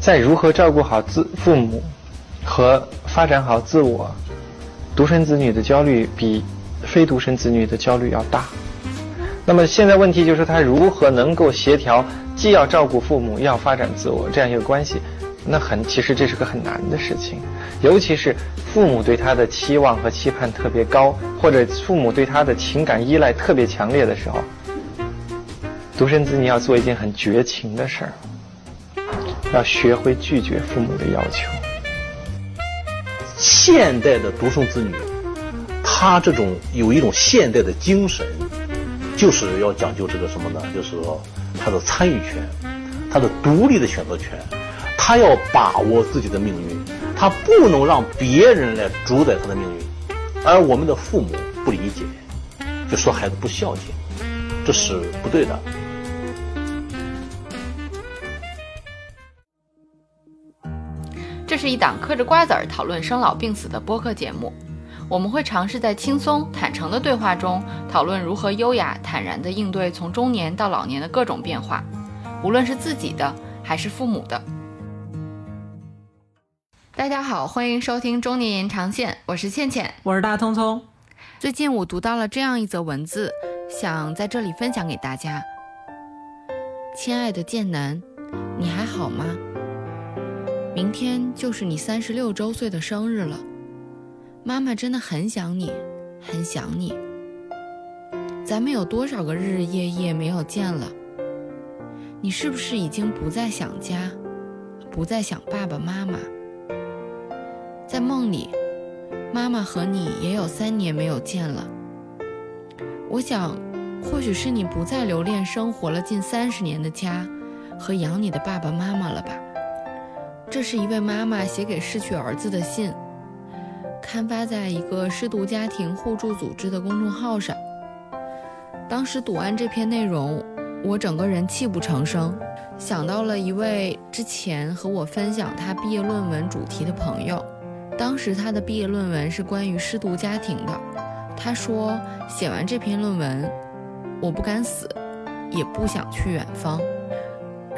在如何照顾好自父母和发展好自我，独生子女的焦虑比非独生子女的焦虑要大。那么现在问题就是他如何能够协调，既要照顾父母，又要发展自我这样一个关系。那很，其实这是个很难的事情，尤其是父母对他的期望和期盼特别高，或者父母对他的情感依赖特别强烈的时候，独生子女要做一件很绝情的事儿，要学会拒绝父母的要求。现代的独生子女，他这种有一种现代的精神，就是要讲究这个什么呢？就是说他的参与权，他的独立的选择权。他要把握自己的命运，他不能让别人来主宰他的命运，而我们的父母不理解，就说孩子不孝敬，这是不对的。这是一档嗑着瓜子儿讨论生老病死的播客节目，我们会尝试在轻松坦诚的对话中，讨论如何优雅坦然地应对从中年到老年的各种变化，无论是自己的还是父母的。大家好，欢迎收听中年延长线，我是倩倩，我是大聪聪。最近我读到了这样一则文字，想在这里分享给大家。亲爱的剑南，你还好吗？明天就是你三十六周岁的生日了，妈妈真的很想你，很想你。咱们有多少个日日夜夜没有见了？你是不是已经不再想家，不再想爸爸妈妈？在梦里，妈妈和你也有三年没有见了。我想，或许是你不再留恋生活了近三十年的家和养你的爸爸妈妈了吧？这是一位妈妈写给逝去儿子的信，刊发在一个失独家庭互助组织的公众号上。当时读完这篇内容，我整个人泣不成声，想到了一位之前和我分享他毕业论文主题的朋友。当时他的毕业论文是关于失独家庭的。他说，写完这篇论文，我不敢死，也不想去远方。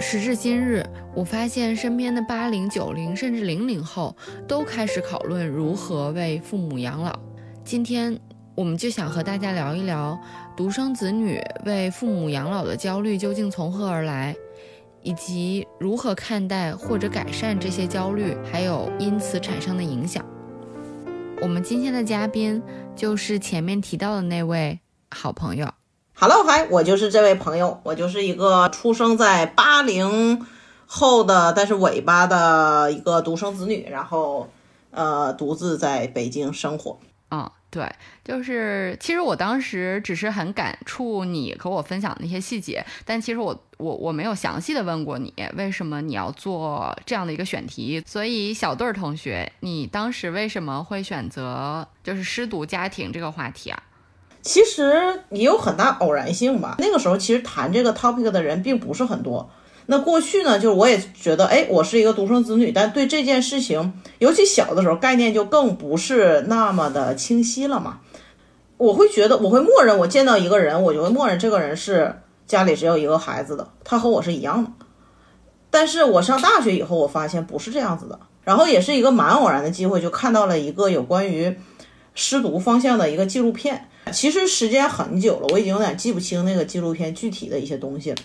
时至今日，我发现身边的八零、九零甚至零零后都开始讨论如何为父母养老。今天，我们就想和大家聊一聊独生子女为父母养老的焦虑究竟从何而来。以及如何看待或者改善这些焦虑，还有因此产生的影响。我们今天的嘉宾就是前面提到的那位好朋友。Hello，嗨，我就是这位朋友，我就是一个出生在八零后的，但是尾巴的一个独生子女，然后呃，独自在北京生活。嗯。对，就是其实我当时只是很感触你和我分享的那些细节，但其实我我我没有详细的问过你为什么你要做这样的一个选题。所以小队儿同学，你当时为什么会选择就是失独家庭这个话题啊？其实也有很大偶然性吧。那个时候其实谈这个 topic 的人并不是很多。那过去呢，就是我也觉得，哎，我是一个独生子女，但对这件事情，尤其小的时候，概念就更不是那么的清晰了嘛。我会觉得，我会默认，我见到一个人，我就会默认这个人是家里只有一个孩子的，他和我是一样的。但是我上大学以后，我发现不是这样子的。然后也是一个蛮偶然的机会，就看到了一个有关于失独方向的一个纪录片。其实时间很久了，我已经有点记不清那个纪录片具体的一些东西了。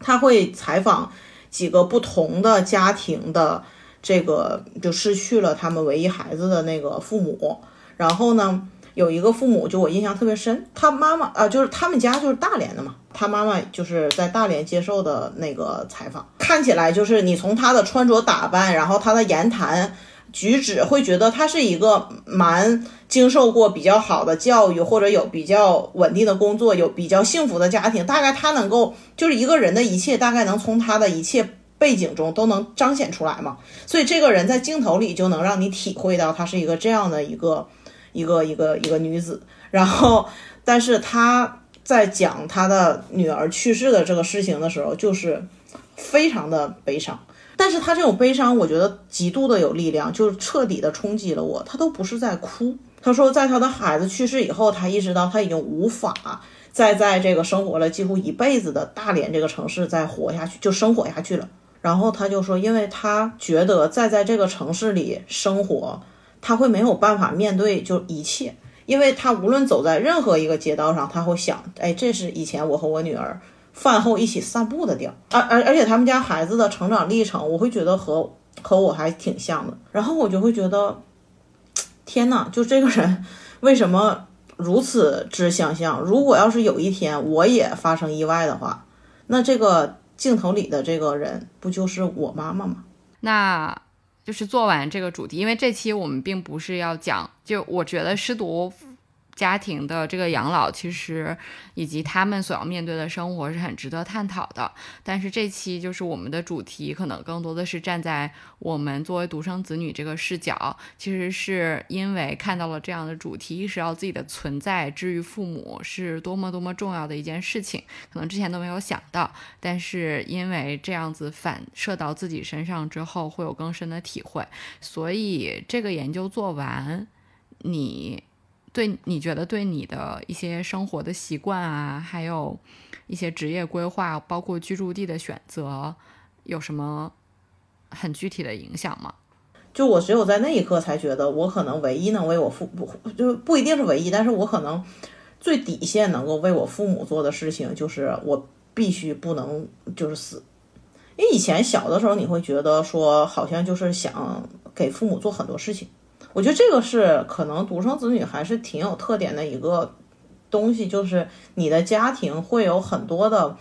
他会采访几个不同的家庭的这个就失去了他们唯一孩子的那个父母，然后呢，有一个父母就我印象特别深，他妈妈啊，就是他们家就是大连的嘛，他妈妈就是在大连接受的那个采访，看起来就是你从他的穿着打扮，然后他的言谈。举止会觉得他是一个蛮经受过比较好的教育，或者有比较稳定的工作，有比较幸福的家庭。大概他能够就是一个人的一切，大概能从他的一切背景中都能彰显出来嘛。所以这个人在镜头里就能让你体会到他是一个这样的一个一个一个一个女子。然后，但是他在讲他的女儿去世的这个事情的时候，就是非常的悲伤。但是他这种悲伤，我觉得极度的有力量，就是彻底的冲击了我。他都不是在哭，他说在他的孩子去世以后，他意识到他已经无法再在这个生活了几乎一辈子的大连这个城市再活下去，就生活下去了。然后他就说，因为他觉得再在这个城市里生活，他会没有办法面对就一切，因为他无论走在任何一个街道上，他会想，哎，这是以前我和我女儿饭后一起散步的地儿，而而而且他们家孩子的成长历程，我会觉得和和我还挺像的。然后我就会觉得，天呐，就这个人为什么如此之相像？如果要是有一天我也发生意外的话，那这个。镜头里的这个人不就是我妈妈吗？那就是做完这个主题，因为这期我们并不是要讲，就我觉得失独。家庭的这个养老，其实以及他们所要面对的生活是很值得探讨的。但是这期就是我们的主题，可能更多的是站在我们作为独生子女这个视角。其实是因为看到了这样的主题，意识到自己的存在之于父母是多么多么重要的一件事情，可能之前都没有想到。但是因为这样子反射到自己身上之后，会有更深的体会。所以这个研究做完，你。对，你觉得对你的一些生活的习惯啊，还有一些职业规划，包括居住地的选择，有什么很具体的影响吗？就我只有在那一刻才觉得，我可能唯一能为我父不就不一定是唯一，但是我可能最底线能够为我父母做的事情，就是我必须不能就是死。因为以前小的时候，你会觉得说，好像就是想给父母做很多事情。我觉得这个是可能独生子女还是挺有特点的一个东西，就是你的家庭会有很多的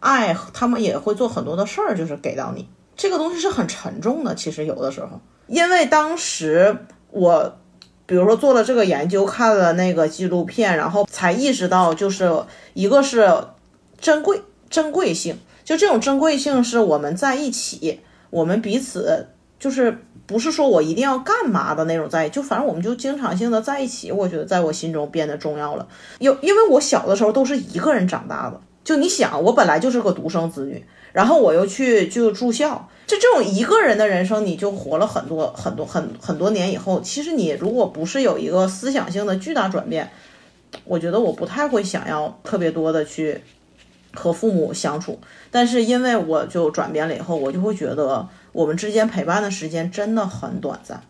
爱，他们也会做很多的事儿，就是给到你。这个东西是很沉重的，其实有的时候，因为当时我，比如说做了这个研究，看了那个纪录片，然后才意识到，就是一个是珍贵珍贵性，就这种珍贵性是我们在一起，我们彼此就是。不是说我一定要干嘛的那种在，就反正我们就经常性的在一起，我觉得在我心中变得重要了。有，因为我小的时候都是一个人长大的，就你想，我本来就是个独生子女，然后我又去就住校，就这种一个人的人生，你就活了很多很多很很多年以后，其实你如果不是有一个思想性的巨大转变，我觉得我不太会想要特别多的去和父母相处。但是因为我就转变了以后，我就会觉得。我们之间陪伴的时间真的很短暂，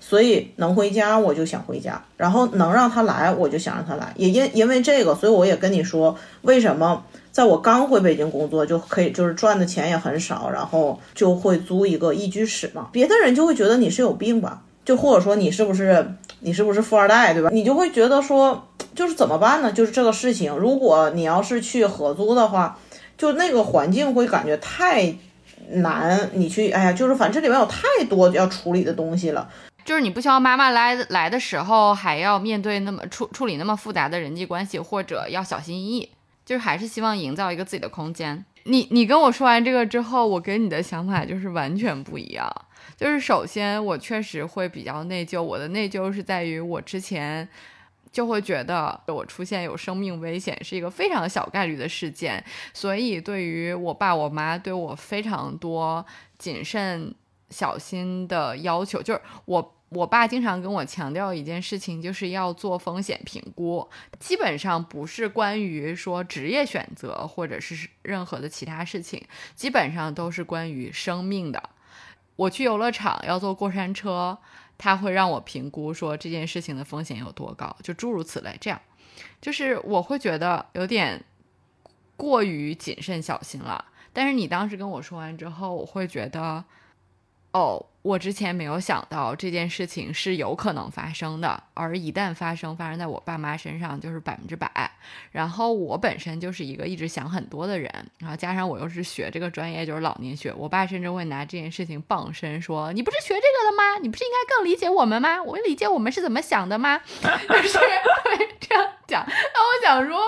所以能回家我就想回家，然后能让他来我就想让他来。也因因为这个，所以我也跟你说，为什么在我刚回北京工作就可以，就是赚的钱也很少，然后就会租一个一居室嘛。别的人就会觉得你是有病吧，就或者说你是不是你是不是富二代，对吧？你就会觉得说，就是怎么办呢？就是这个事情，如果你要是去合租的话，就那个环境会感觉太。难，你去，哎呀，就是反正这里面有太多要处理的东西了。就是你不希望妈妈来来的时候还要面对那么处处理那么复杂的人际关系，或者要小心翼翼，就是还是希望营造一个自己的空间。你你跟我说完这个之后，我跟你的想法就是完全不一样。就是首先我确实会比较内疚，我的内疚是在于我之前。就会觉得我出现有生命危险是一个非常小概率的事件，所以对于我爸我妈对我非常多谨慎小心的要求，就是我我爸经常跟我强调一件事情，就是要做风险评估，基本上不是关于说职业选择或者是任何的其他事情，基本上都是关于生命的。我去游乐场要坐过山车。他会让我评估说这件事情的风险有多高，就诸如此类。这样，就是我会觉得有点过于谨慎小心了。但是你当时跟我说完之后，我会觉得，哦。我之前没有想到这件事情是有可能发生的，而一旦发生，发生在我爸妈身上就是百分之百。然后我本身就是一个一直想很多的人，然后加上我又是学这个专业，就是老年学，我爸甚至会拿这件事情傍身，说：“你不是学这个的吗？你不是应该更理解我们吗？我理解我们是怎么想的吗？” 就是会这样讲。那我想说，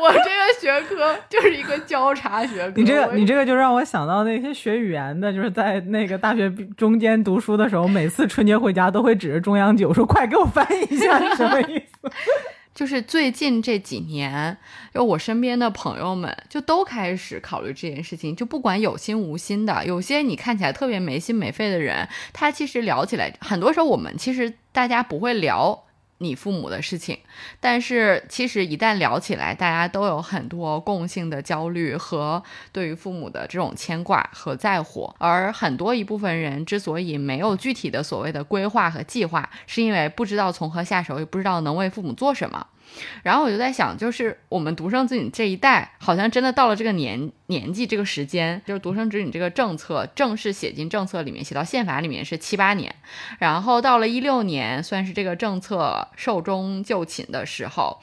我这个学科就是一个交叉学科。你这个，你这个就让我想到那些学语言的，就是在那个大学中。中间读书的时候，每次春节回家都会指着中央九说：“快给我翻译一下，什么意思？” 就是最近这几年，就我身边的朋友们就都开始考虑这件事情。就不管有心无心的，有些你看起来特别没心没肺的人，他其实聊起来，很多时候我们其实大家不会聊。你父母的事情，但是其实一旦聊起来，大家都有很多共性的焦虑和对于父母的这种牵挂和在乎。而很多一部分人之所以没有具体的所谓的规划和计划，是因为不知道从何下手，也不知道能为父母做什么。然后我就在想，就是我们独生子女这一代，好像真的到了这个年年纪、这个时间，就是独生子女这个政策正式写进政策里面，写到宪法里面是七八年，然后到了一六年，算是这个政策寿终就寝的时候，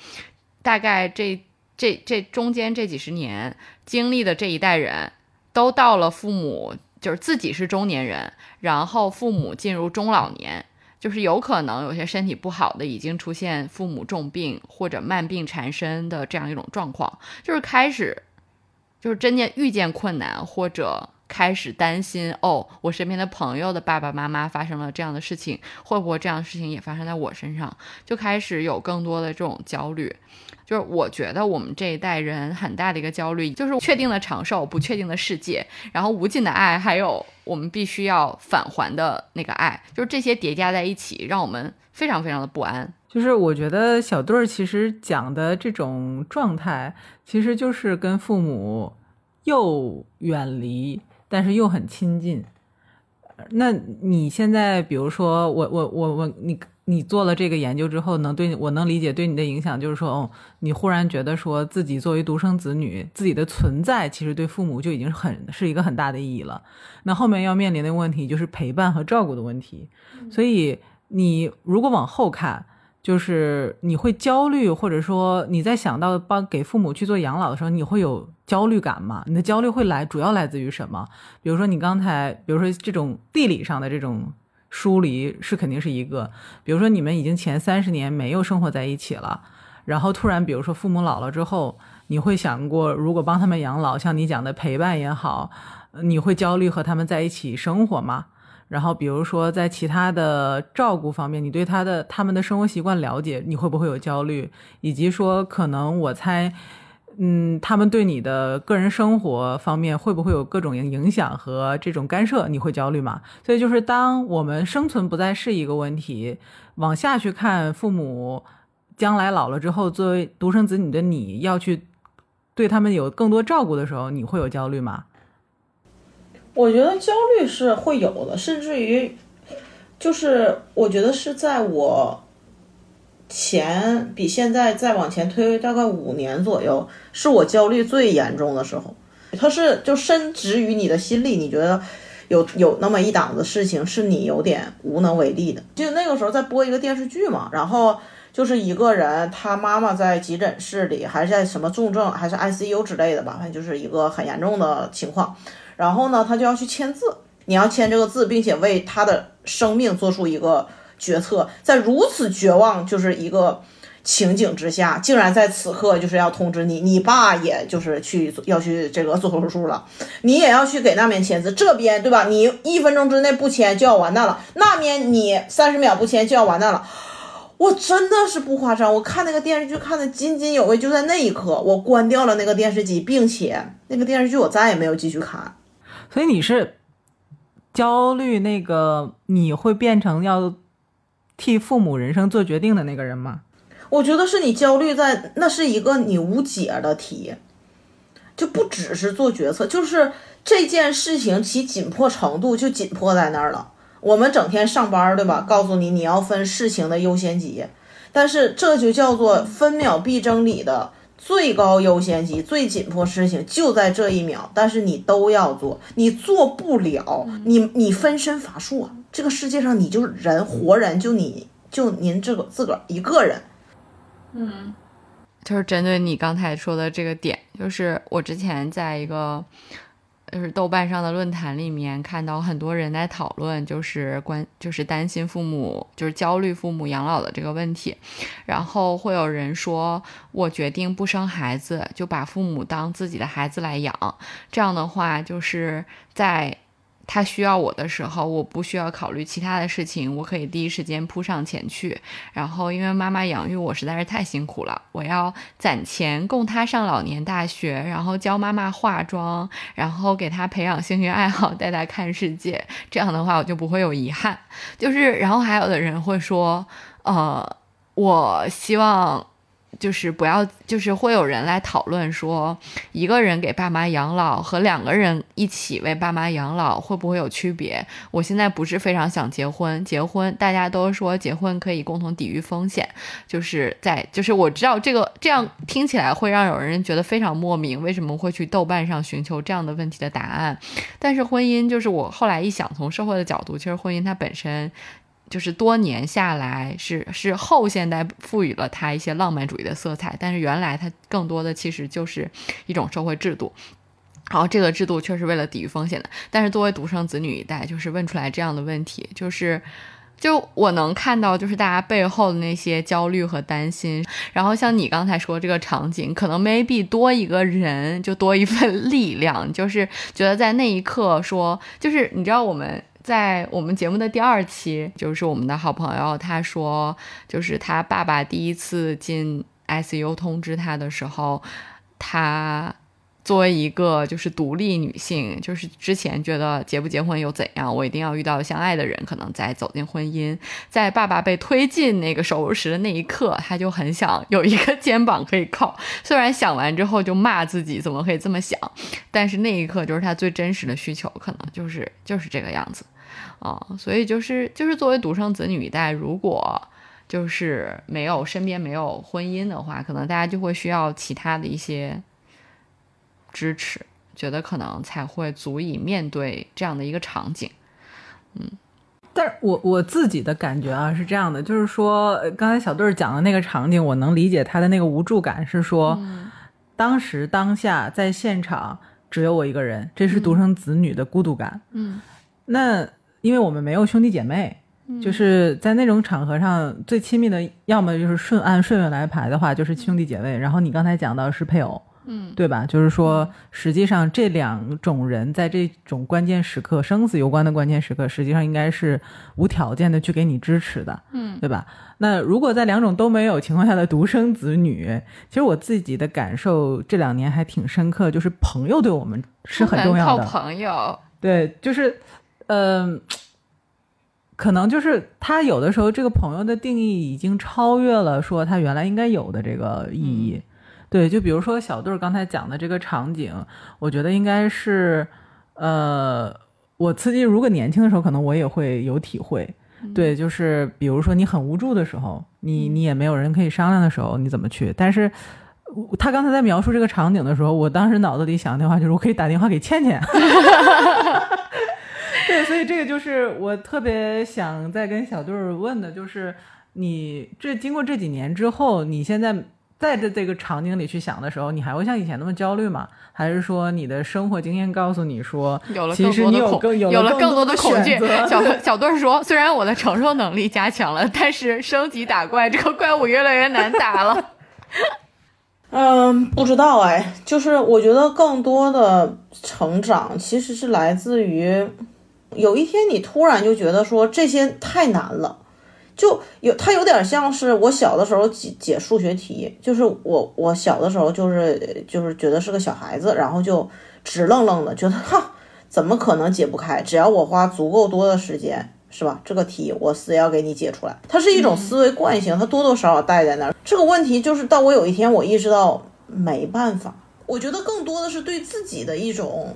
大概这这这中间这几十年经历的这一代人，都到了父母就是自己是中年人，然后父母进入中老年。就是有可能有些身体不好的已经出现父母重病或者慢病缠身的这样一种状况，就是开始，就是真的遇见困难或者开始担心哦，我身边的朋友的爸爸妈妈发生了这样的事情，会不会这样的事情也发生在我身上？就开始有更多的这种焦虑。就是我觉得我们这一代人很大的一个焦虑，就是确定的长寿，不确定的世界，然后无尽的爱，还有我们必须要返还的那个爱，就是这些叠加在一起，让我们非常非常的不安。就是我觉得小队儿其实讲的这种状态，其实就是跟父母又远离，但是又很亲近。那你现在，比如说我我我我你。你做了这个研究之后，能对我能理解对你的影响，就是说，哦，你忽然觉得说自己作为独生子女，自己的存在其实对父母就已经很是一个很大的意义了。那后面要面临的问题就是陪伴和照顾的问题。所以你如果往后看，就是你会焦虑，或者说你在想到帮给父母去做养老的时候，你会有焦虑感吗？你的焦虑会来主要来自于什么？比如说你刚才，比如说这种地理上的这种。疏离是肯定是一个，比如说你们已经前三十年没有生活在一起了，然后突然比如说父母老了之后，你会想过如果帮他们养老，像你讲的陪伴也好，你会焦虑和他们在一起生活吗？然后比如说在其他的照顾方面，你对他的他们的生活习惯了解，你会不会有焦虑？以及说可能我猜。嗯，他们对你的个人生活方面会不会有各种影响和这种干涉？你会焦虑吗？所以就是当我们生存不再是一个问题，往下去看，父母将来老了之后，作为独生子女的你要去对他们有更多照顾的时候，你会有焦虑吗？我觉得焦虑是会有的，甚至于就是我觉得是在我。前比现在再往前推大概五年左右，是我焦虑最严重的时候。它是就深植于你的心里，你觉得有有那么一档子事情是你有点无能为力的。就那个时候在播一个电视剧嘛，然后就是一个人，他妈妈在急诊室里，还是在什么重症，还是 ICU 之类的吧，反正就是一个很严重的情况。然后呢，他就要去签字，你要签这个字，并且为他的生命做出一个。决策在如此绝望就是一个情景之下，竟然在此刻就是要通知你，你爸也就是去要去这个做手术了，你也要去给那边签字，这边对吧？你一分钟之内不签就要完蛋了，那边你三十秒不签就要完蛋了。我真的是不夸张，我看那个电视剧看的津津有味，就在那一刻，我关掉了那个电视机，并且那个电视剧我再也没有继续看。所以你是焦虑那个你会变成要。替父母人生做决定的那个人吗？我觉得是你焦虑在，那是一个你无解的题，就不只是做决策，就是这件事情其紧迫程度就紧迫在那儿了。我们整天上班，对吧？告诉你你要分事情的优先级，但是这就叫做分秒必争里的最高优先级，最紧迫事情就在这一秒，但是你都要做，你做不了，你你分身乏术啊。这个世界上，你就是人，活人就你就您这个自个儿一个人，嗯，就是针对你刚才说的这个点，就是我之前在一个就是豆瓣上的论坛里面看到很多人在讨论，就是关就是担心父母就是焦虑父母养老的这个问题，然后会有人说，我决定不生孩子，就把父母当自己的孩子来养，这样的话就是在。他需要我的时候，我不需要考虑其他的事情，我可以第一时间扑上前去。然后，因为妈妈养育我实在是太辛苦了，我要攒钱供她上老年大学，然后教妈妈化妆，然后给她培养兴趣爱好，带她看世界。这样的话，我就不会有遗憾。就是，然后还有的人会说，呃。我希望。就是不要，就是会有人来讨论说，一个人给爸妈养老和两个人一起为爸妈养老会不会有区别？我现在不是非常想结婚，结婚大家都说结婚可以共同抵御风险，就是在就是我知道这个这样听起来会让有人觉得非常莫名，为什么会去豆瓣上寻求这样的问题的答案？但是婚姻就是我后来一想，从社会的角度，其实婚姻它本身。就是多年下来，是是后现代赋予了它一些浪漫主义的色彩，但是原来它更多的其实就是一种社会制度。然后这个制度确实为了抵御风险的，但是作为独生子女一代，就是问出来这样的问题，就是就我能看到，就是大家背后的那些焦虑和担心。然后像你刚才说这个场景，可能 maybe 多一个人就多一份 力量，就是觉得在那一刻说，就是你知道我们。在我们节目的第二期，就是我们的好朋友他说，就是他爸爸第一次进 ICU 通知他的时候，他作为一个就是独立女性，就是之前觉得结不结婚又怎样，我一定要遇到相爱的人，可能再走进婚姻。在爸爸被推进那个手术室的那一刻，他就很想有一个肩膀可以靠。虽然想完之后就骂自己怎么可以这么想，但是那一刻就是他最真实的需求，可能就是就是这个样子。啊，所以就是就是作为独生子女一代，如果就是没有身边没有婚姻的话，可能大家就会需要其他的一些支持，觉得可能才会足以面对这样的一个场景。嗯，但是我我自己的感觉啊是这样的，就是说刚才小队讲的那个场景，我能理解他的那个无助感，是说当时当下在现场只有我一个人，这是独生子女的孤独感。嗯，那。因为我们没有兄弟姐妹，就是在那种场合上最亲密的，要么就是顺按顺位来排的话，就是兄弟姐妹。然后你刚才讲到是配偶，嗯，对吧？就是说，实际上这两种人在这种关键时刻、生死攸关的关键时刻，实际上应该是无条件的去给你支持的，嗯，对吧？那如果在两种都没有情况下的独生子女，其实我自己的感受这两年还挺深刻，就是朋友对我们是很重要的，朋友，对，就是。嗯，可能就是他有的时候这个朋友的定义已经超越了说他原来应该有的这个意义。对，就比如说小队刚才讲的这个场景，我觉得应该是，呃，我自己如果年轻的时候，可能我也会有体会。对，就是比如说你很无助的时候，你你也没有人可以商量的时候，你怎么去？但是他刚才在描述这个场景的时候，我当时脑子里想的话就是我可以打电话给倩倩。对，所以这个就是我特别想再跟小队儿问的，就是你这经过这几年之后，你现在在这这个场景里去想的时候，你还会像以前那么焦虑吗？还是说你的生活经验告诉你说，有了其实你有更有了更多的恐惧？小小队儿说，虽然我的承受能力加强了，但是升级打怪这个怪物越来越难打了。嗯，不知道哎，就是我觉得更多的成长其实是来自于。有一天，你突然就觉得说这些太难了，就有它有点像是我小的时候解解数学题，就是我我小的时候就是就是觉得是个小孩子，然后就直愣愣的觉得哈，怎么可能解不开？只要我花足够多的时间，是吧？这个题我死也要给你解出来。它是一种思维惯性，它多多少少带在那儿。这个问题就是到我有一天我意识到没办法，我觉得更多的是对自己的一种。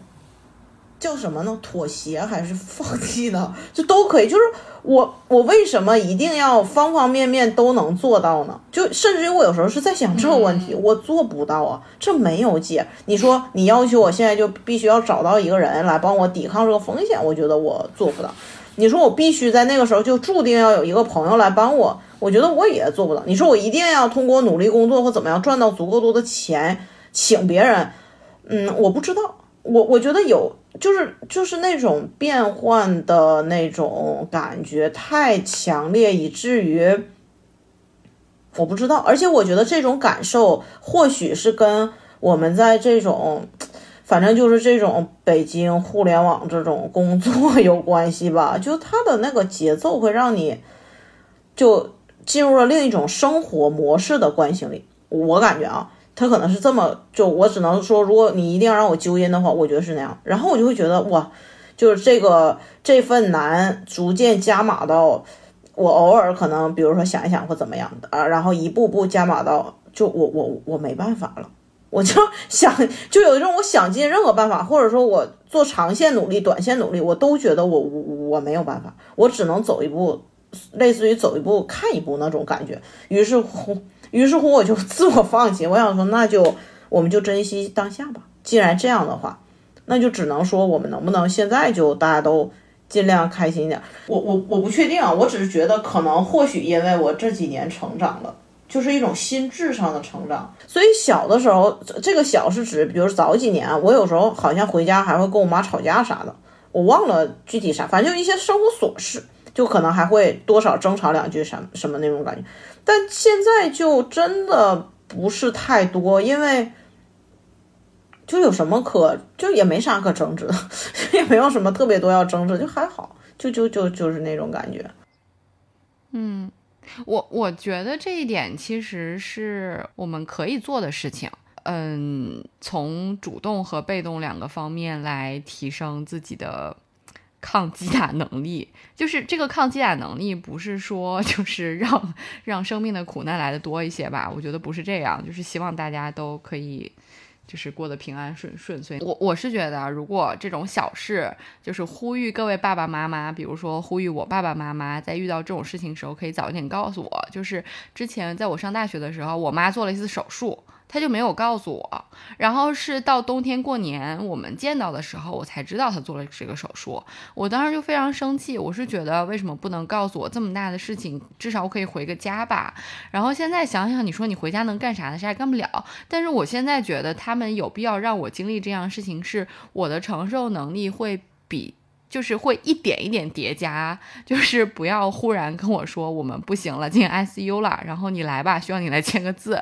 叫什么呢？妥协还是放弃呢？就都可以。就是我，我为什么一定要方方面面都能做到呢？就甚至于我有时候是在想这个问题，我做不到啊，这没有解。你说你要求我现在就必须要找到一个人来帮我抵抗这个风险，我觉得我做不到。你说我必须在那个时候就注定要有一个朋友来帮我，我觉得我也做不到。你说我一定要通过努力工作或怎么样赚到足够多的钱，请别人，嗯，我不知道。我我觉得有。就是就是那种变换的那种感觉太强烈，以至于我不知道。而且我觉得这种感受或许是跟我们在这种，反正就是这种北京互联网这种工作有关系吧。就它的那个节奏会让你就进入了另一种生活模式的惯性里。我感觉啊。他可能是这么，就我只能说，如果你一定要让我纠音的话，我觉得是那样。然后我就会觉得哇，就是这个这份难逐渐加码到我偶尔可能比如说想一想或怎么样的啊，然后一步步加码到就我我我没办法了，我就想就有一种我想尽任何办法，或者说我做长线努力、短线努力，我都觉得我我我没有办法，我只能走一步，类似于走一步看一步那种感觉。于是乎，于是乎我就自我放弃，我想说那就我们就珍惜当下吧。既然这样的话，那就只能说我们能不能现在就大家都。尽量开心一点。我我我不确定啊，我只是觉得可能或许因为我这几年成长了，就是一种心智上的成长。所以小的时候，这个小是指，比如早几年，我有时候好像回家还会跟我妈吵架啥的，我忘了具体啥，反正就一些生活琐事，就可能还会多少争吵两句什什么那种感觉。但现在就真的不是太多，因为。就有什么可就也没啥可争执的，也没有什么特别多要争执，就还好，就就就就是那种感觉。嗯，我我觉得这一点其实是我们可以做的事情。嗯，从主动和被动两个方面来提升自己的抗击打能力。就是这个抗击打能力，不是说就是让让生命的苦难来的多一些吧？我觉得不是这样，就是希望大家都可以。就是过得平安顺顺遂。我我是觉得，如果这种小事，就是呼吁各位爸爸妈妈，比如说呼吁我爸爸妈妈，在遇到这种事情的时候，可以早一点告诉我。就是之前在我上大学的时候，我妈做了一次手术。他就没有告诉我，然后是到冬天过年我们见到的时候，我才知道他做了这个手术。我当时就非常生气，我是觉得为什么不能告诉我这么大的事情，至少我可以回个家吧。然后现在想想，你说你回家能干啥呢？啥也干不了。但是我现在觉得他们有必要让我经历这样事情，是我的承受能力会比。就是会一点一点叠加，就是不要忽然跟我说我们不行了，进 ICU 了，然后你来吧，需要你来签个字，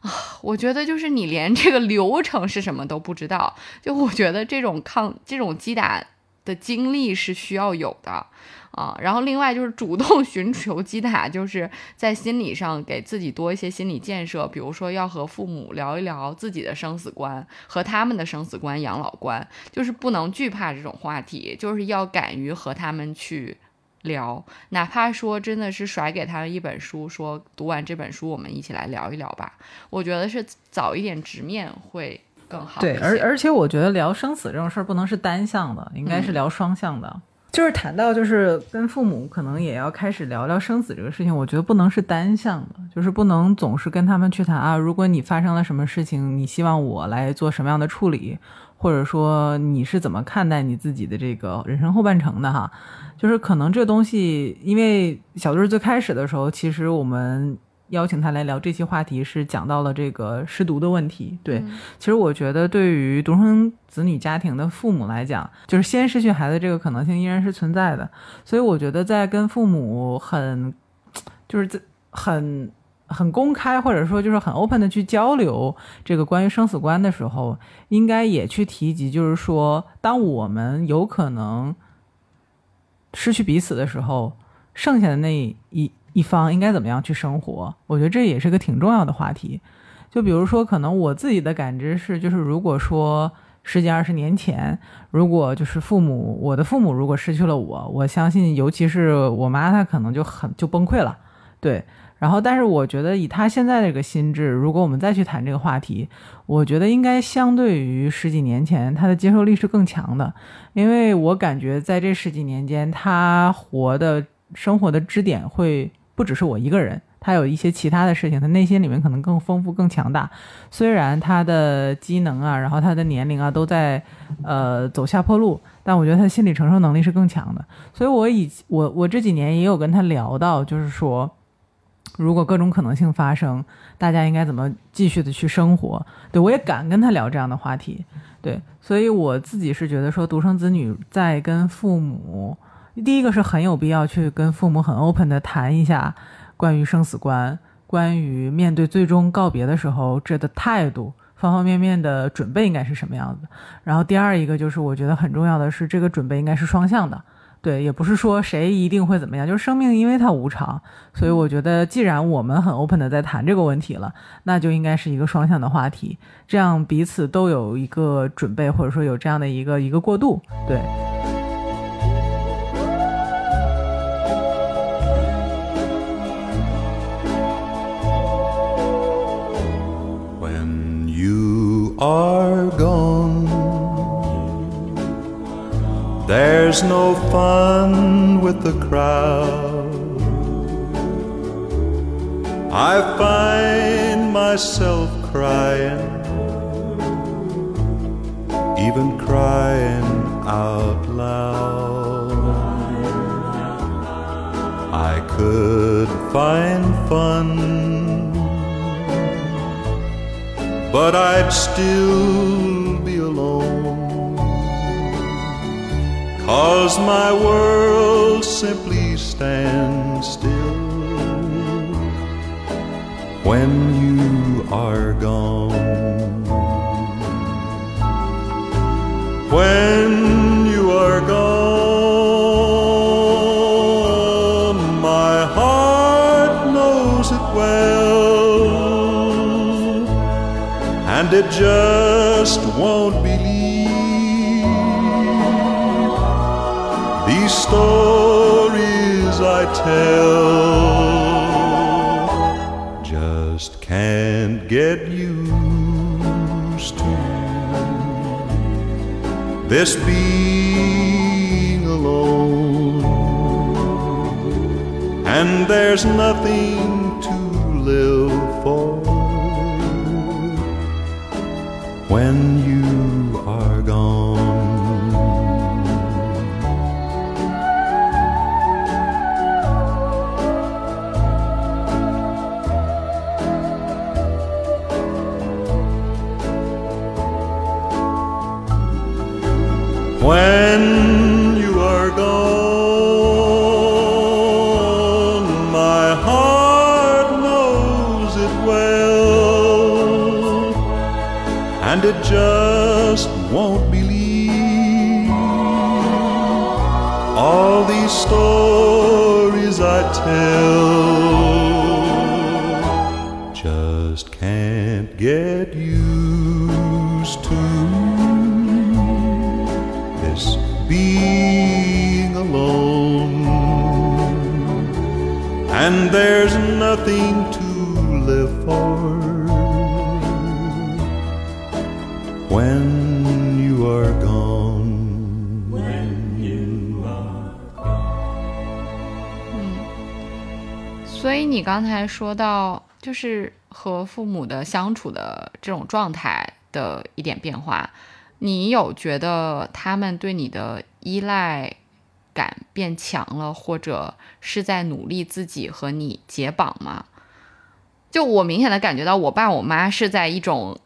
啊，我觉得就是你连这个流程是什么都不知道，就我觉得这种抗这种击打的经历是需要有的。啊，然后另外就是主动 寻求击打，就是在心理上给自己多一些心理建设，比如说要和父母聊一聊自己的生死观和他们的生死观、养老观，就是不能惧怕这种话题，就是要敢于和他们去聊，哪怕说真的是甩给他们一本书，说读完这本书我们一起来聊一聊吧。我觉得是早一点直面会更好。对，而而且我觉得聊生死这种事儿不能是单向的，应该是聊双向的。就是谈到，就是跟父母可能也要开始聊聊生死这个事情。我觉得不能是单向的，就是不能总是跟他们去谈啊。如果你发生了什么事情，你希望我来做什么样的处理，或者说你是怎么看待你自己的这个人生后半程的哈？就是可能这东西，因为小队最开始的时候，其实我们。邀请他来聊这期话题，是讲到了这个失独的问题。对，其实我觉得对于独生子女家庭的父母来讲，就是先失去孩子这个可能性依然是存在的。所以我觉得在跟父母很，就是在很很公开或者说就是很 open 的去交流这个关于生死观的时候，应该也去提及，就是说当我们有可能失去彼此的时候，剩下的那一。一方应该怎么样去生活？我觉得这也是个挺重要的话题。就比如说，可能我自己的感知是，就是如果说十几二十年前，如果就是父母，我的父母如果失去了我，我相信，尤其是我妈，她可能就很就崩溃了。对。然后，但是我觉得以他现在这个心智，如果我们再去谈这个话题，我觉得应该相对于十几年前，他的接受力是更强的。因为我感觉在这十几年间，他活的生活的支点会。不只是我一个人，他有一些其他的事情，他内心里面可能更丰富、更强大。虽然他的机能啊，然后他的年龄啊都在呃走下坡路，但我觉得他心理承受能力是更强的。所以，我以我我这几年也有跟他聊到，就是说，如果各种可能性发生，大家应该怎么继续的去生活？对我也敢跟他聊这样的话题。对，所以我自己是觉得说，独生子女在跟父母。第一个是很有必要去跟父母很 open 的谈一下关于生死观，关于面对最终告别的时候这的态度，方方面面的准备应该是什么样子。然后第二一个就是我觉得很重要的是，这个准备应该是双向的，对也不是说谁一定会怎么样就是生命因为它无常所以我觉得既然我们很 open 的在谈这个问题了那就应该是一个双向的话题这样彼此都有一个准备或者说有这样的一个一个过渡对。When you are gone There's no fun with the crowd. I find myself crying, even crying out loud. I could find fun, but I'd still Cause my world simply stands still when you are gone. When you are gone, my heart knows it well, and it just won't just can't get used to this being alone. And there's nothing to live for when just won't believe all these stories I tell. Just can't get used to this being alone. And there's nothing 你刚才说到，就是和父母的相处的这种状态的一点变化，你有觉得他们对你的依赖感变强了，或者是在努力自己和你解绑吗？就我明显的感觉到，我爸我妈是在一种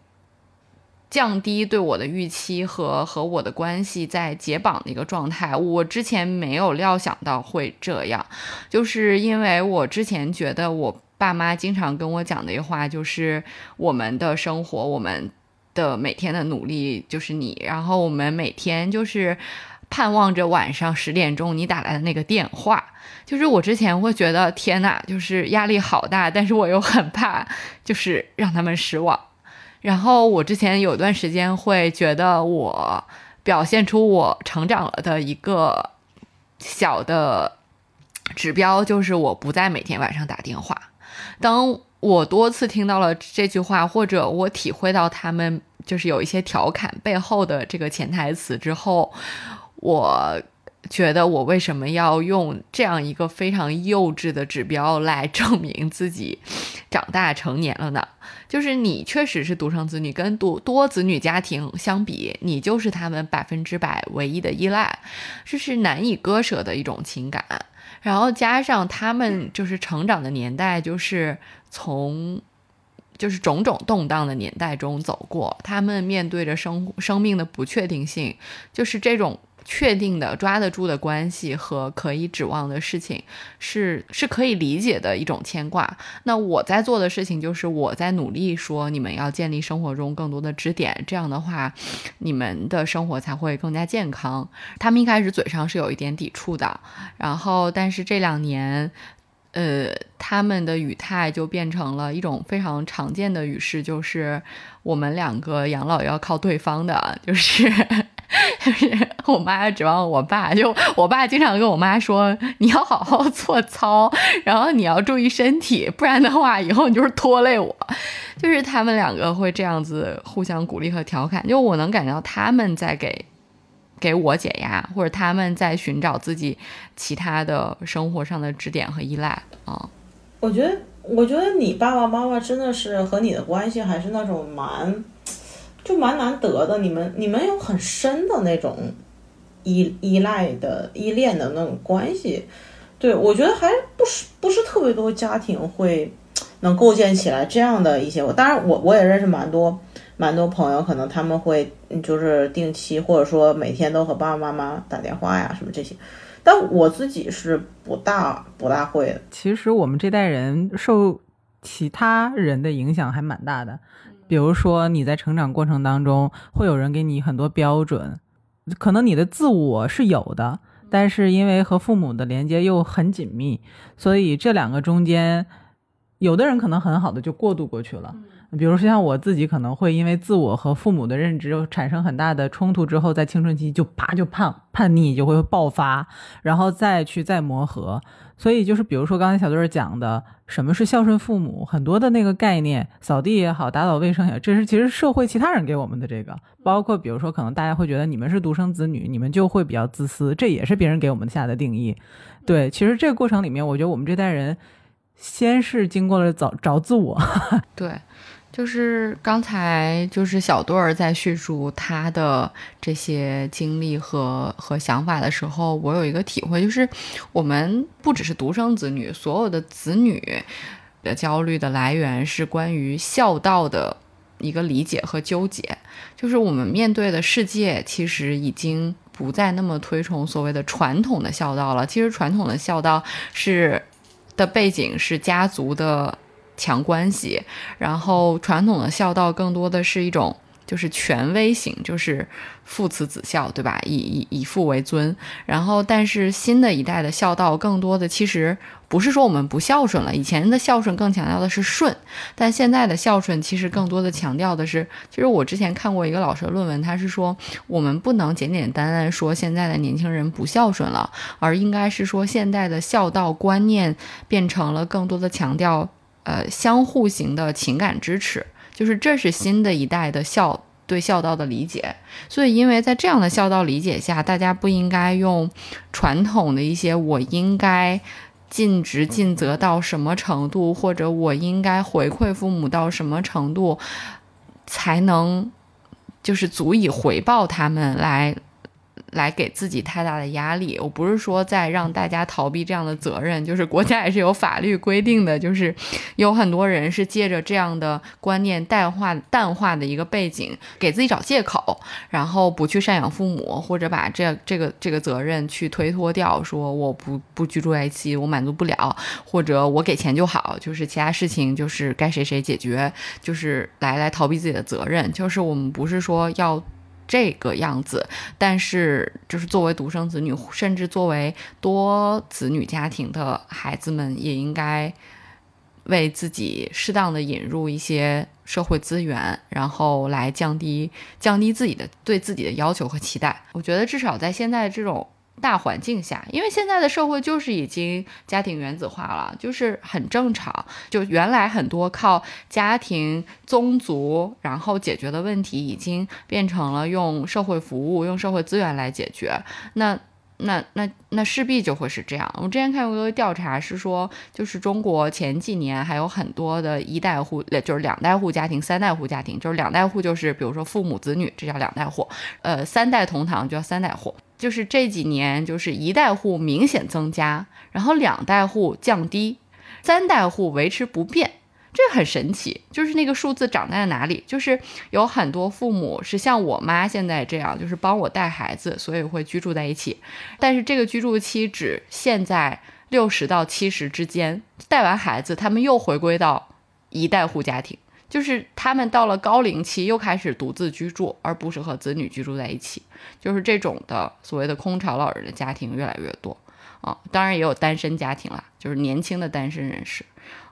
降低对我的预期和和我的关系在解绑的一个状态。我之前没有料想到会这样，就是因为我之前觉得我爸妈经常跟我讲的一话就是我们的生活，我们的每天的努力就是你，然后我们每天就是盼望着晚上十点钟你打来的那个电话。就是我之前会觉得天呐，就是压力好大，但是我又很怕，就是让他们失望。然后我之前有段时间会觉得我表现出我成长了的一个小的指标，就是我不再每天晚上打电话。当我多次听到了这句话，或者我体会到他们就是有一些调侃背后的这个潜台词之后，我觉得我为什么要用这样一个非常幼稚的指标来证明自己长大成年了呢？就是你确实是独生子女，跟多多子女家庭相比，你就是他们百分之百唯一的依赖，这是难以割舍的一种情感。然后加上他们就是成长的年代，就是从就是种种动荡的年代中走过，他们面对着生生命的不确定性，就是这种。确定的抓得住的关系和可以指望的事情，是是可以理解的一种牵挂。那我在做的事情就是我在努力说，你们要建立生活中更多的支点，这样的话，你们的生活才会更加健康。他们一开始嘴上是有一点抵触的，然后但是这两年。呃，他们的语态就变成了一种非常常见的语式，就是我们两个养老要靠对方的，就是就 是我妈指望我爸，就我爸经常跟我妈说，你要好好做操，然后你要注意身体，不然的话以后你就是拖累我。就是他们两个会这样子互相鼓励和调侃，就我能感觉到他们在给给我解压，或者他们在寻找自己其他的生活上的支点和依赖啊。我觉得，我觉得你爸爸妈妈真的是和你的关系还是那种蛮，就蛮难得的。你们你们有很深的那种依依赖的依恋的那种关系。对我觉得还不是不是特别多家庭会能构建起来这样的一些。我当然我我也认识蛮多蛮多朋友，可能他们会就是定期或者说每天都和爸爸妈妈打电话呀什么这些。但我自己是不大不大会的。其实我们这代人受其他人的影响还蛮大的，比如说你在成长过程当中，会有人给你很多标准，可能你的自我是有的，但是因为和父母的连接又很紧密，所以这两个中间，有的人可能很好的就过渡过去了。比如说像我自己，可能会因为自我和父母的认知产生很大的冲突之后，在青春期就啪就叛叛逆，就会爆发，然后再去再磨合。所以就是比如说刚才小队儿讲的，什么是孝顺父母，很多的那个概念，扫地也好，打扫卫生也好，这是其实社会其他人给我们的这个，包括比如说可能大家会觉得你们是独生子女，你们就会比较自私，这也是别人给我们下的定义。对，其实这个过程里面，我觉得我们这代人先是经过了找找自我，对。就是刚才就是小队儿在叙述他的这些经历和和想法的时候，我有一个体会，就是我们不只是独生子女，所有的子女的焦虑的来源是关于孝道的一个理解和纠结。就是我们面对的世界，其实已经不再那么推崇所谓的传统的孝道了。其实传统的孝道是的背景是家族的。强关系，然后传统的孝道更多的是一种就是权威型，就是父慈子孝，对吧？以以以父为尊。然后，但是新的一代的孝道更多的其实不是说我们不孝顺了，以前的孝顺更强调的是顺，但现在的孝顺其实更多的强调的是，其实我之前看过一个老师的论文，他是说我们不能简简单单说现在的年轻人不孝顺了，而应该是说现在的孝道观念变成了更多的强调。呃，相互型的情感支持，就是这是新的一代的孝对孝道的理解。所以，因为在这样的孝道理解下，大家不应该用传统的一些“我应该尽职尽责到什么程度”或者“我应该回馈父母到什么程度”才能就是足以回报他们来。来给自己太大的压力，我不是说在让大家逃避这样的责任，就是国家也是有法律规定的，就是有很多人是借着这样的观念淡化淡化的一个背景，给自己找借口，然后不去赡养父母，或者把这这个这个责任去推脱掉，说我不不居住在一起，我满足不了，或者我给钱就好，就是其他事情就是该谁谁解决，就是来来逃避自己的责任，就是我们不是说要。这个样子，但是就是作为独生子女，甚至作为多子女家庭的孩子们，也应该为自己适当的引入一些社会资源，然后来降低降低自己的对自己的要求和期待。我觉得至少在现在这种。大环境下，因为现在的社会就是已经家庭原子化了，就是很正常。就原来很多靠家庭宗族然后解决的问题，已经变成了用社会服务、用社会资源来解决。那。那那那势必就会是这样。我之前看过一个调查，是说，就是中国前几年还有很多的一代户，就是两代户家庭、三代户家庭，就是两代户就是比如说父母子女，这叫两代户。呃，三代同堂就叫三代户。就是这几年就是一代户明显增加，然后两代户降低，三代户维持不变。这很神奇，就是那个数字长在了哪里？就是有很多父母是像我妈现在这样，就是帮我带孩子，所以会居住在一起。但是这个居住期只限在六十到七十之间，带完孩子，他们又回归到一代户家庭，就是他们到了高龄期又开始独自居住，而不是和子女居住在一起。就是这种的所谓的空巢老人的家庭越来越多啊，当然也有单身家庭啦，就是年轻的单身人士。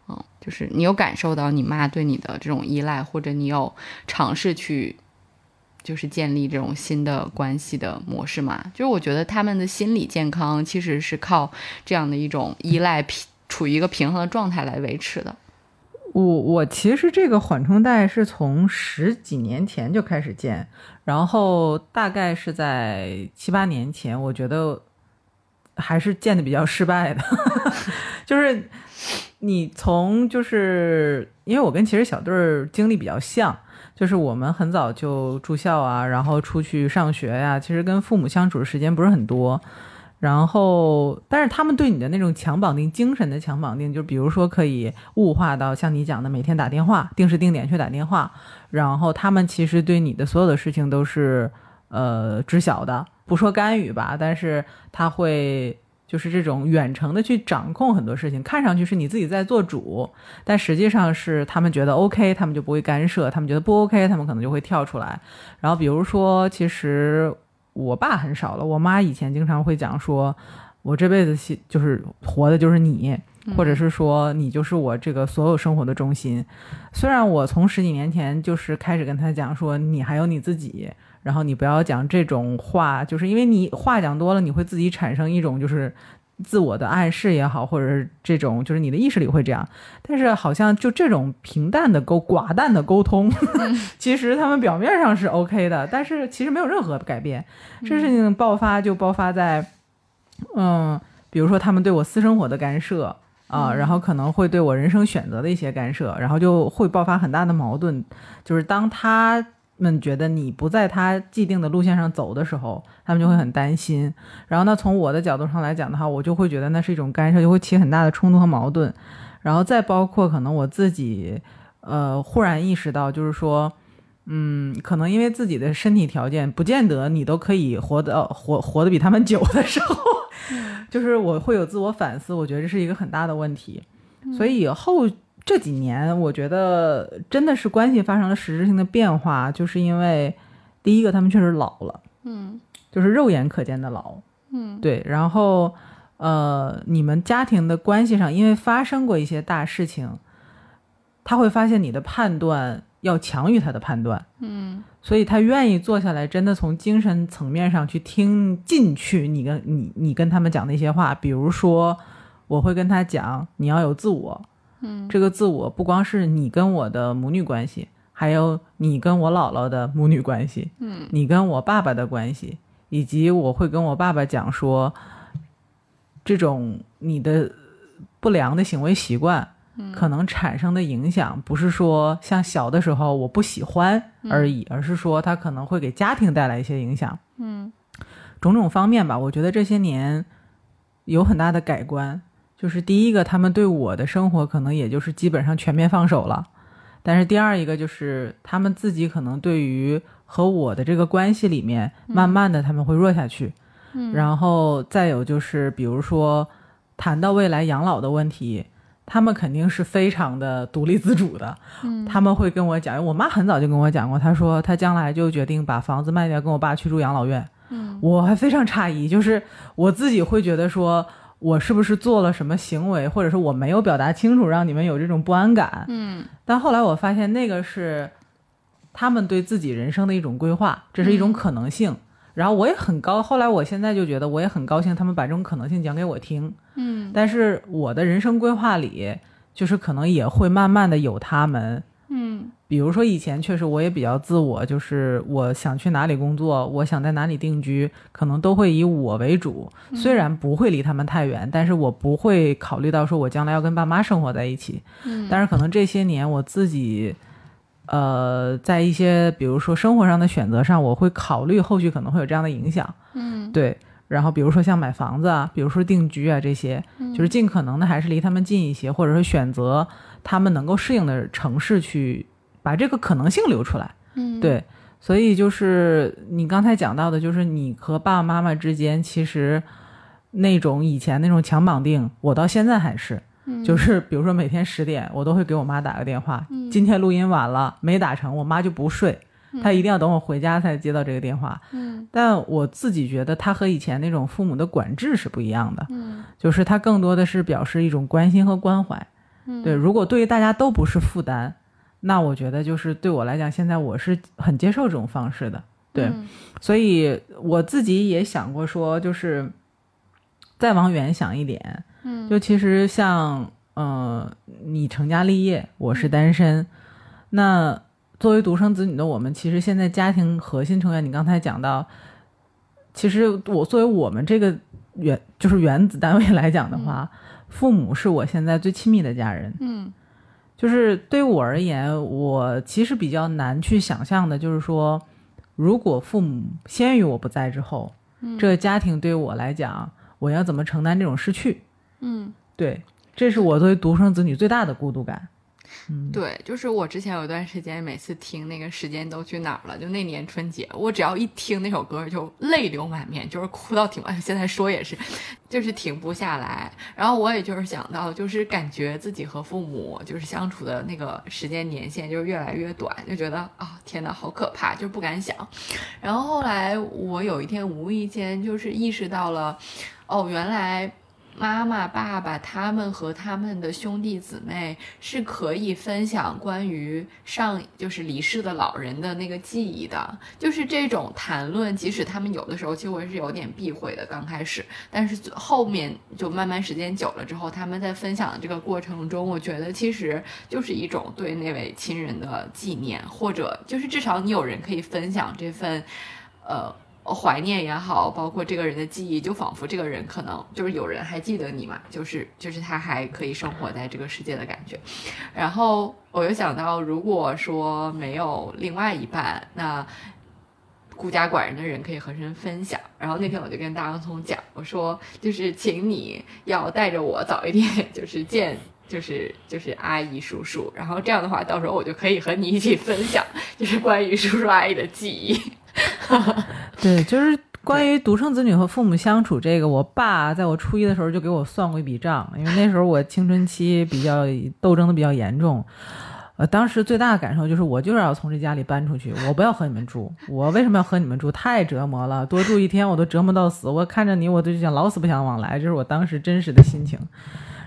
嗯，就是你有感受到你妈对你的这种依赖，或者你有尝试去，就是建立这种新的关系的模式吗？就是我觉得他们的心理健康其实是靠这样的一种依赖平处于一个平衡的状态来维持的。我我其实这个缓冲带是从十几年前就开始建，然后大概是在七八年前，我觉得还是建的比较失败的，就是你从就是因为我跟其实小队儿经历比较像，就是我们很早就住校啊，然后出去上学呀、其实跟父母相处的时间不是很多。然后，但是他们对你的那种强绑定、精神的强绑定，就比如说可以物化到像你讲的每天打电话、定时定点去打电话，然后他们其实对你的所有的事情都是呃知晓的，不说干预吧，但是他会就是这种远程的去掌控很多事情，看上去是你自己在做主，但实际上是他们觉得 OK，他们就不会干涉；他们觉得不 OK，他们可能就会跳出来。然后比如说，其实我爸很少了，我妈以前经常会讲说，我这辈子就是活的就是你，或者是说你就是我这个所有生活的中心。虽然我从十几年前就是开始跟他讲说，你还有你自己，然后你不要讲这种话，就是因为你话讲多了，你会自己产生一种就是。自我的暗示也好，或者是这种，就是你的意识里会这样，但是好像就这种平淡的沟、寡淡的沟通，其实他们表面上是 OK 的，但是其实没有任何改变。这事情爆发就爆发在，嗯，比如说他们对我私生活的干涉啊，然后可能会对我人生选择的一些干涉，然后就会爆发很大的矛盾。就是当他们觉得你不在他既定的路线上走的时候，他们就会很担心。然后呢，从我的角度上来讲的话，我就会觉得那是一种干涉，就会起很大的冲突和矛盾。然后再包括可能我自己，呃，忽然意识到，就是说，嗯，可能因为自己的身体条件，不见得你都可以活得 活活得比他们久的时候，就是我会有自我反思，我觉得这是一个很大的问题。所以后这几年，我觉得真的是关系发生了实质性的变化，就是因为第一个他们确实老了，嗯就是肉眼可见的老，嗯。对，然后呃，你们家庭的关系上，因为发生过一些大事情，他会发现你的判断要强于他的判断，嗯所以他愿意坐下来，真的从精神层面上去听进去你跟你你跟他们讲的一些话，比如说，我会跟他讲，你要有自我，嗯。这个自我不光是你跟我的母女关系，还有你跟我姥姥的母女关系，嗯。你跟我爸爸的关系，以及我会跟我爸爸讲说，这种你的不良的行为习惯，可能产生的影响，不是说像小的时候我不喜欢而已，而是说它可能会给家庭带来一些影响，嗯。种种方面吧。我觉得这些年有很大的改观，就是第一个，他们对我的生活可能也就是基本上全面放手了。但是第二一个就是他们自己可能对于和我的这个关系里面，慢慢的他们会弱下去。嗯然后再有就是，比如说谈到未来养老的问题，他们肯定是非常的独立自主的。嗯他们会跟我讲，我妈很早就跟我讲过，她说她将来就决定把房子卖掉，跟我爸去住养老院。嗯我还非常诧异，就是我自己会觉得说，我是不是做了什么行为，或者是我没有表达清楚，让你们有这种不安感。嗯但后来我发现，那个是他们对自己人生的一种规划，这是一种可能性。然后我也很高，后来我现在就觉得我也很高兴，他们把这种可能性讲给我听。嗯但是我的人生规划里，就是可能也会慢慢的有他们。嗯比如说以前确实我也比较自我，就是我想去哪里工作，我想在哪里定居，可能都会以我为主。虽然不会离他们太远，但是我不会考虑到说我将来要跟爸妈生活在一起。嗯但是可能这些年我自己，呃，在一些比如说生活上的选择上，我会考虑后续可能会有这样的影响。嗯对，然后比如说像买房子啊，比如说定居啊这些，嗯就是尽可能的还是离他们近一些，或者说选择他们能够适应的城市去把这个可能性留出来。嗯对，所以就是你刚才讲到的，就是你和爸爸妈妈之间，其实那种以前那种强绑定，我到现在还是。嗯就是 比如说每天十点，我都会给我妈打个电话。今天录音晚了没打成，我妈就不睡，她一定要等我回家才接到这个电话。嗯但我自己觉得，她和以前那种父母的管制是不一样的，嗯就是她更多的是表示一种关心和关怀。嗯对，如果对于大家都不是负担，那我觉得就是对我来讲，现在我是很接受这种方式的。对，嗯所以我自己也想过说，就是再往远想一点，嗯就其实像，呃，你成家立业，我是单身。那作为独生子女的我们，其实现在家庭核心成员，你刚才讲到，其实我作为我们这个原就是原子单位来讲的话，父母是我现在最亲密的家人。嗯就是对于我而言，我其实比较难去想象的，就是说，如果父母先于我不在之后，嗯这个家庭对于我来讲，我要怎么承担这种失去？嗯，对，这是我作为独生子女最大的孤独感。对，就是我之前有一段时间，每次听那个《时间都去哪儿了》，就那年春节，我只要一听那首歌，就泪流满面，就是哭到停。哎，现在说也是，就是停不下来。然后我也就是想到，就是感觉自己和父母就是相处的那个时间年限就是越来越短，就觉得啊、天哪，好可怕，就不敢想。然后后来我有一天无意间就是意识到了，哦，原来。妈妈、爸爸他们和他们的兄弟姊妹是可以分享关于上就是离世的老人的那个记忆的，就是这种谈论，即使他们有的时候其实我是有点避讳的，刚开始，但是后面就慢慢时间久了之后，他们在分享的这个过程中，我觉得其实就是一种对那位亲人的纪念，或者就是至少你有人可以分享这份，呃。怀念也好，包括这个人的记忆，就仿佛这个人可能就是有人还记得你嘛，就是就是他还可以生活在这个世界的感觉。然后我又想到，如果说没有另外一半，那孤家寡人的人可以和人分享。然后那天我就跟大洋葱讲，我说就是请你要带着我早一点，就是见。就是就是阿姨叔叔，然后这样的话，到时候我就可以和你一起分享，就是关于叔叔阿姨的记忆。对，就是关于独生子女和父母相处这个，我爸在我初一的时候就给我算过一笔账，因为那时候我青春期比较斗争的比较严重。呃，当时最大的感受就是，我就是要从这家里搬出去，我不要和你们住。我为什么要和你们住？太折磨了，多住一天我都折磨到死。我看着你，我都想老死不相往来，这是我当时真实的心情。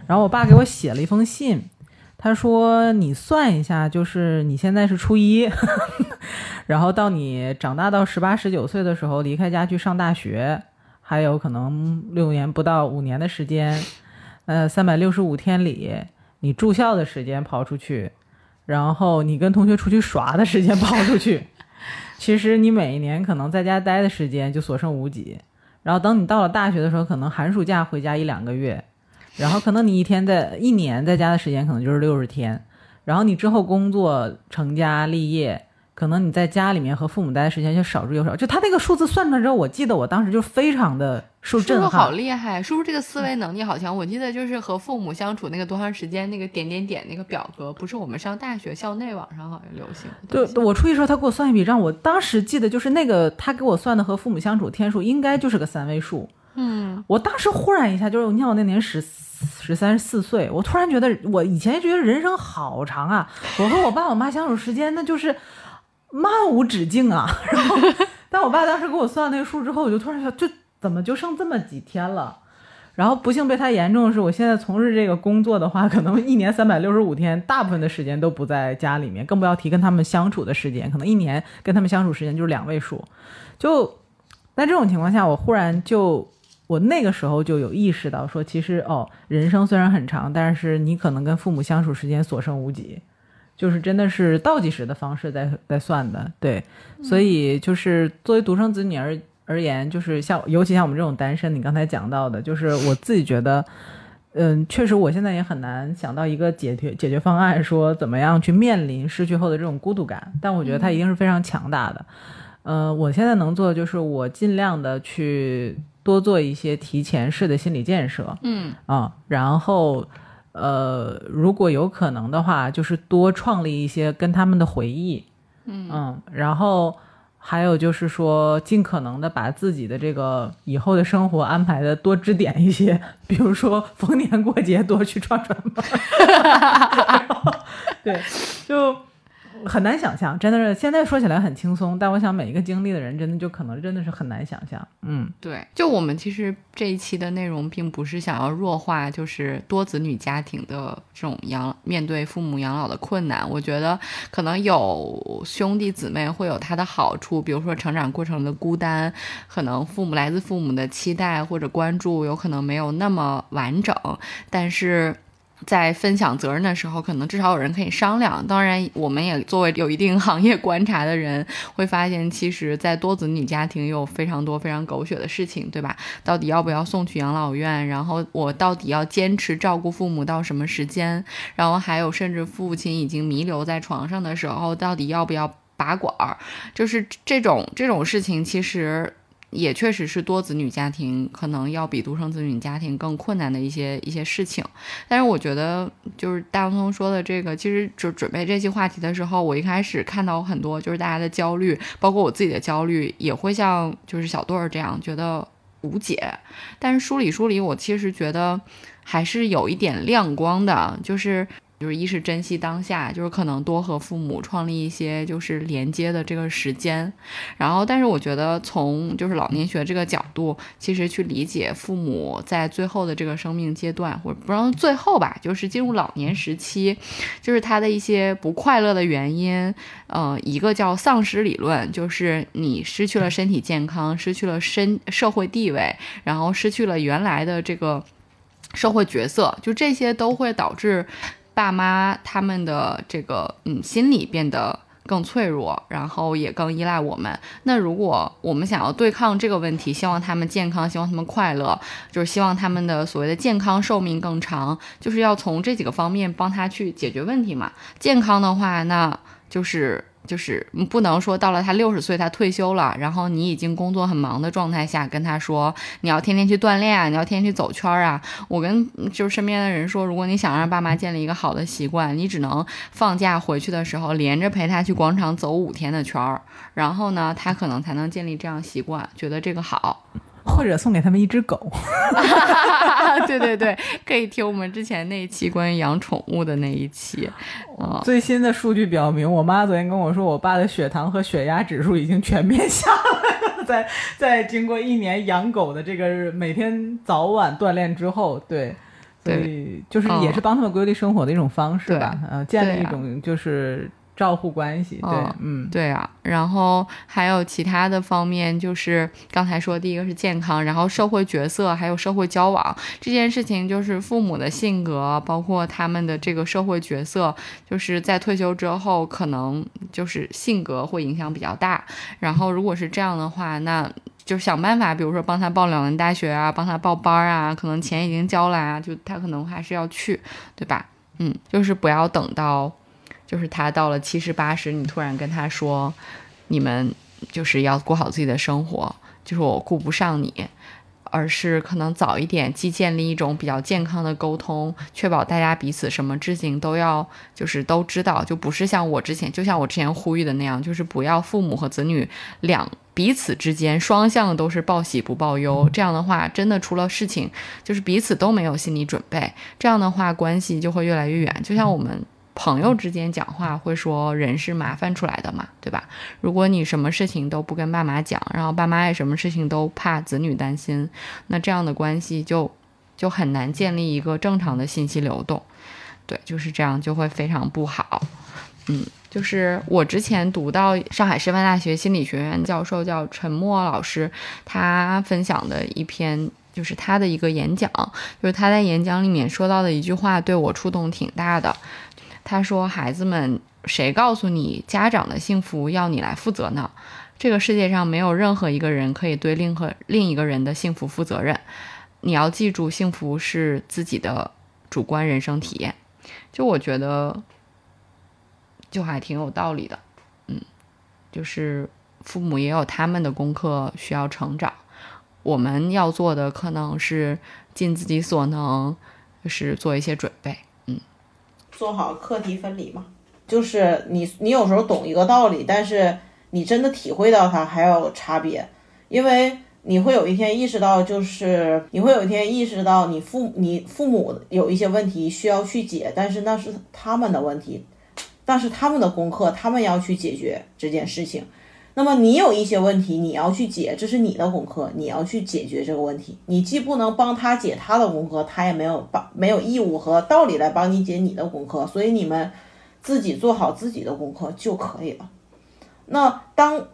然后我爸给我写了一封信，他说：“你算一下，就是你现在是初一，然后到你长大到十八、十九岁的时候离开家去上大学，还有可能六年不到五年的时间，呃，三百六十五天里，你住校的时间刨出去，然后你跟同学出去耍的时间刨出去，其实你每一年可能在家待的时间就所剩无几。然后等你到了大学的时候，可能寒暑假回家一两个月。”然后可能你一天在一年在家的时间可能就是六十天，然后你之后工作成家立业，可能你在家里面和父母待的时间就少之又少。就他那个数字算出来之后，我记得我当时就非常的受震叔叔好。厉害，叔叔这个思维能力好强。我记得就是和父母相处那个多长时间，那个点点点那个表格，不是我们上大学校内网上好像流行对。，我出去时候他给我算一笔账，我当时记得就是那个他给我算的和父母相处天数应该就是个三位数。嗯，我当时忽然一下，就是你看我那年十十三四岁，我突然觉得我以前觉得人生好长啊，我和我爸我妈相处时间那就是漫无止境啊。然后，但我爸当时给我算那个数之后，我就突然想，就怎么就剩这么几天了？然后不幸被他严重的是，我现在从事这个工作的话，可能一年三百六十五天，大部分的时间都不在家里面，更不要提跟他们相处的时间，可能一年跟他们相处时间就是两位数。就在这种情况下，我忽然就我那个时候就有意识到说，其实哦，人生虽然很长，但是你可能跟父母相处时间所剩无几，就是真的是倒计时的方式在在算的，对，所以就是作为独生子女而而言，就是像尤其像我们这种单身，你刚才讲到的，就是我自己觉得。嗯，确实，我现在也很难想到一个解决解决方案，说怎么样去面临失去后的这种孤独感。但我觉得它一定是非常强大的。呃，我现在能做的就是我尽量的去多做一些提前式的心理建设，嗯。啊、然后呃，如果有可能的话，就是多创立一些跟他们的回忆，嗯。然后还有就是说，尽可能的把自己的这个以后的生活安排的多支点一些，比如说逢年过节多去串串门。儿，对，就很难想象，真的是现在说起来很轻松，但我想每一个经历的人，真的就可能真的是很难想象，嗯。对，就我们其实这一期的内容，并不是想要弱化就是多子女家庭的这种养面对父母养老的困难。我觉得可能有兄弟姊妹会有他的好处，比如说成长过程的孤单，可能父母来自父母的期待或者关注有可能没有那么完整，但是。在分享责任的时候，可能至少有人可以商量。当然，我们也作为有一定行业观察的人，会发现，其实，在多子女家庭有非常多非常狗血的事情，对吧？到底要不要送去养老院？然后我到底要坚持照顾父母到什么时间？然后还有，甚至父亲已经弥留在床上的时候，到底要不要拔管儿？就是这种这种事情，其实。也确实是多子女家庭可能要比独生子女家庭更困难的一些一些事情，但是我觉得就是大洋葱说的这个，其实就准备这期话题的时候，我一开始看到很多就是大家的焦虑，包括我自己的焦虑，也会像就是小队儿这样觉得无解，但是梳理梳理，我其实觉得还是有一点亮光的，就是。就是一是珍惜当下，就是可能多和父母创立一些就是连接的这个时间，然后但是我觉得从就是老年学这个角度，其实去理解父母在最后的这个生命阶段，或者不让最后吧，就是进入老年时期，就是他的一些不快乐的原因，呃，一个叫丧失理论，就是你失去了身体健康，失去了身社会地位，然后失去了原来的这个社会角色，就这些都会导致。爸妈他们的这个嗯心理变得更脆弱，然后也更依赖我们。那如果我们想要对抗这个问题，希望他们健康，希望他们快乐，就是希望他们的所谓的健康寿命更长，就是要从这几个方面帮他去解决问题嘛。健康的话，那就是。就是不能说到了他六十岁，他退休了，然后你已经工作很忙的状态下跟他说，你要天天去锻炼啊，你要天天去走圈啊。我跟就是身边的人说，如果你想让爸妈建立一个好的习惯，你只能放假回去的时候连着陪他去广场走五天的圈儿，然后呢，他可能才能建立这样习惯，觉得这个好。或者送给他们一只狗 对对对，可以听我们之前那一期关于养宠物的那一期。最新的数据表明，我妈昨天跟我说，我爸的血糖和血压指数已经全面下来了。在在经过一年养狗的这个每天早晚锻炼之后，对，所以就是也是帮他们规律生活的一种方式吧，呃，建立一种就是。照护关系，对，嗯，对啊，然后还有其他的方面，就是刚才说第一个是健康，然后社会角色，还有社会交往这件事情，就是父母的性格，包括他们的这个社会角色，就是在退休之后，可能就是性格会影响比较大。然后如果是这样的话，那就想办法，比如说帮他报两年大学啊，帮他报班啊，可能钱已经交了啊，就他可能还是要去，对吧？嗯，就是不要等到。就是他到了七十八十，你突然跟他说，你们就是要过好自己的生活，就是我顾不上你，而是可能早一点，既建立一种比较健康的沟通，确保大家彼此什么事情都要就是都知道，就不是像我之前，就像我之前呼吁的那样，就是不要父母和子女两彼此之间双向都是报喜不报忧，这样的话，真的出了事情，就是彼此都没有心理准备，这样的话关系就会越来越远，就像我们。朋友之间讲话会说人是麻烦出来的嘛，对吧？如果你什么事情都不跟爸妈讲，然后爸妈也什么事情都怕子女担心，那这样的关系就就很难建立一个正常的信息流动。对，就是这样，就会非常不好。嗯，就是我之前读到上海师范大学心理学院教授叫陈默老师，他分享的一篇就是他的一个演讲，就是他在演讲里面说到的一句话，对我触动挺大的。他说：“孩子们，谁告诉你家长的幸福要你来负责呢？这个世界上没有任何一个人可以对另和另一个人的幸福负责任。你要记住，幸福是自己的主观人生体验。就我觉得，就还挺有道理的。嗯，就是父母也有他们的功课需要成长，我们要做的可能是尽自己所能，就是做一些准备。”做好课题分离嘛，就是你你有时候懂一个道理，但是你真的体会到它还有差别，因为你会有一天意识到，就是你会有一天意识到你父你父母有一些问题需要去解，但是那是他们的问题，但是他们的功课，他们要去解决这件事情。那么你有一些问题你要去解，这是你的功课，你要去解决这个问题。你既不能帮他解他的功课，他也没有帮没有义务和道理来帮你解你的功课。所以你们自己做好自己的功课就可以了。那当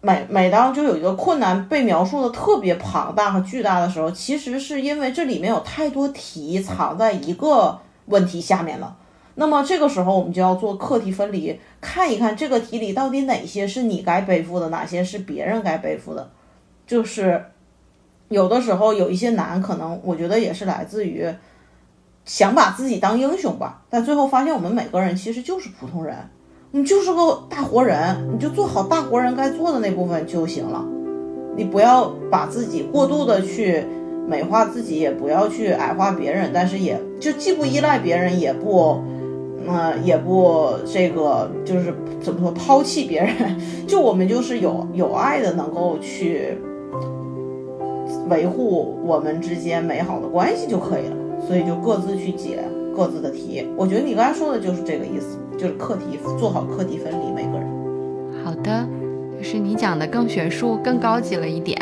每每当就有一个困难被描述的特别庞大和巨大的时候，其实是因为这里面有太多题藏在一个问题下面了。那么这个时候我们就要做课题分离，看一看这个题里到底哪些是你该背负的，哪些是别人该背负的。就是有的时候有一些难，可能我觉得也是来自于想把自己当英雄吧，但最后发现我们每个人其实就是普通人，你就是个大活人，你就做好大活人该做的那部分就行了。你不要把自己过度的去美化自己，也不要去矮化别人，但是也就既不依赖别人，也不。呃，也不这个就是怎么说抛弃别人，就我们就是有有爱的，能够去维护我们之间美好的关系就可以了。所以就各自去解各自的题。我觉得你刚才说的就是这个意思，就是课题做好课题分离，每个人。好的，就是你讲的更学术、更高级了一点。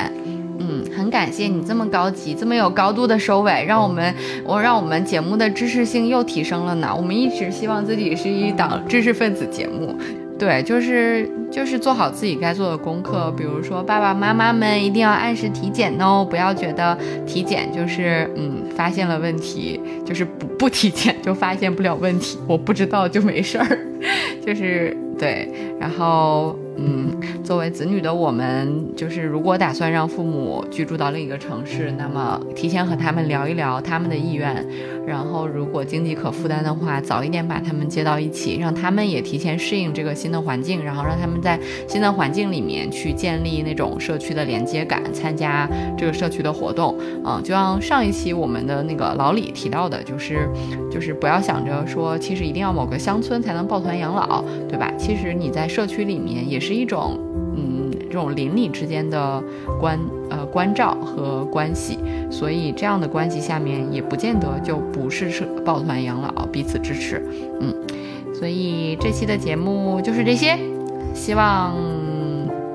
嗯，很感谢你这么高级、这么有高度的收尾，让我们我让我们节目的知识性又提升了呢。我们一直希望自己是一档知识分子节目，对，就是就是做好自己该做的功课。比如说，爸爸妈妈们一定要按时体检哦，不要觉得体检就是嗯发现了问题，就是不不体检就发现不了问题，我不知道就没事儿，就是对，然后。嗯，作为子女的我们，就是如果打算让父母居住到另一个城市，那么提前和他们聊一聊他们的意愿，然后如果经济可负担的话，早一点把他们接到一起，让他们也提前适应这个新的环境，然后让他们在新的环境里面去建立那种社区的连接感，参加这个社区的活动。嗯，就像上一期我们的那个老李提到的，就是就是不要想着说，其实一定要某个乡村才能抱团养老，对吧？其实你在社区里面也是。一种，嗯，这种邻里之间的关呃关照和关系，所以这样的关系下面也不见得就不是是抱团养老，彼此支持，嗯，所以这期的节目就是这些，希望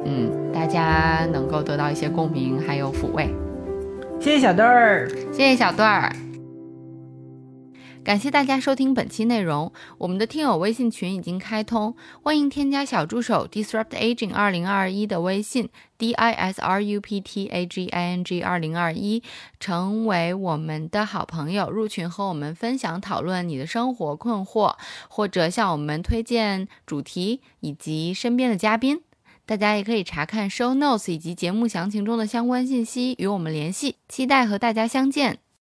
嗯大家能够得到一些共鸣，还有抚慰。谢谢小豆儿，谢谢小豆儿。感谢大家收听本期内容。我们的听友微信群已经开通，欢迎添加小助手 disrupt aging 二零二一的微信 d i s r u p t a g i n g 二零二一，成为我们的好朋友。入群和我们分享讨论你的生活困惑，或者向我们推荐主题以及身边的嘉宾。大家也可以查看 show notes 以及节目详情中的相关信息，与我们联系。期待和大家相见。